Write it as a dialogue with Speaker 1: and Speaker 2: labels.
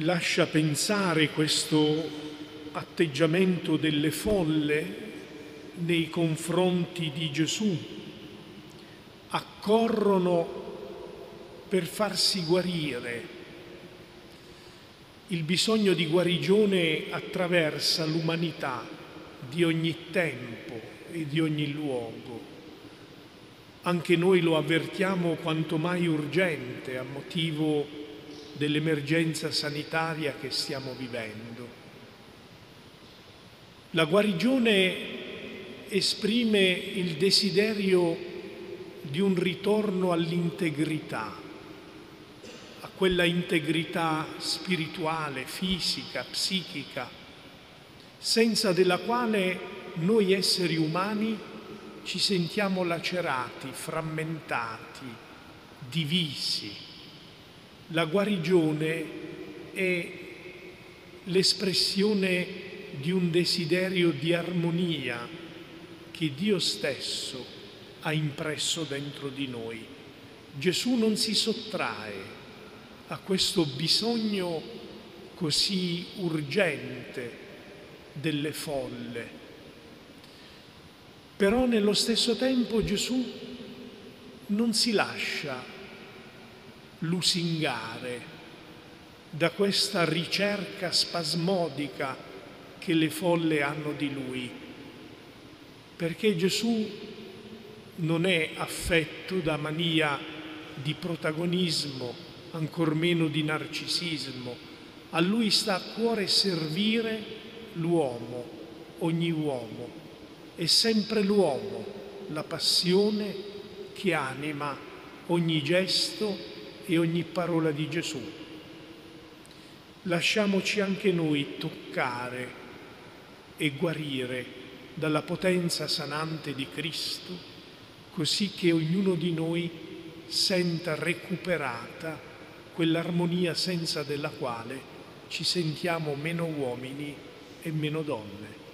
Speaker 1: lascia pensare questo atteggiamento delle folle nei confronti di Gesù. Accorrono per farsi guarire. Il bisogno di guarigione attraversa l'umanità di ogni tempo e di ogni luogo. Anche noi lo avvertiamo quanto mai urgente a motivo dell'emergenza sanitaria che stiamo vivendo. La guarigione esprime il desiderio di un ritorno all'integrità, a quella integrità spirituale, fisica, psichica, senza della quale noi esseri umani ci sentiamo lacerati, frammentati, divisi. La guarigione è l'espressione di un desiderio di armonia che Dio stesso ha impresso dentro di noi. Gesù non si sottrae a questo bisogno così urgente delle folle. Però nello stesso tempo Gesù non si lascia lusingare da questa ricerca spasmodica che le folle hanno di lui, perché Gesù non è affetto da mania di protagonismo, ancor meno di narcisismo. A lui sta a cuore servire l'uomo, ogni uomo. È sempre l'uomo, la passione che anima ogni gesto e ogni parola di Gesù. Lasciamoci anche noi toccare e guarire dalla potenza sanante di Cristo, così che ognuno di noi senta recuperata quell'armonia senza della quale ci sentiamo meno uomini e meno donne.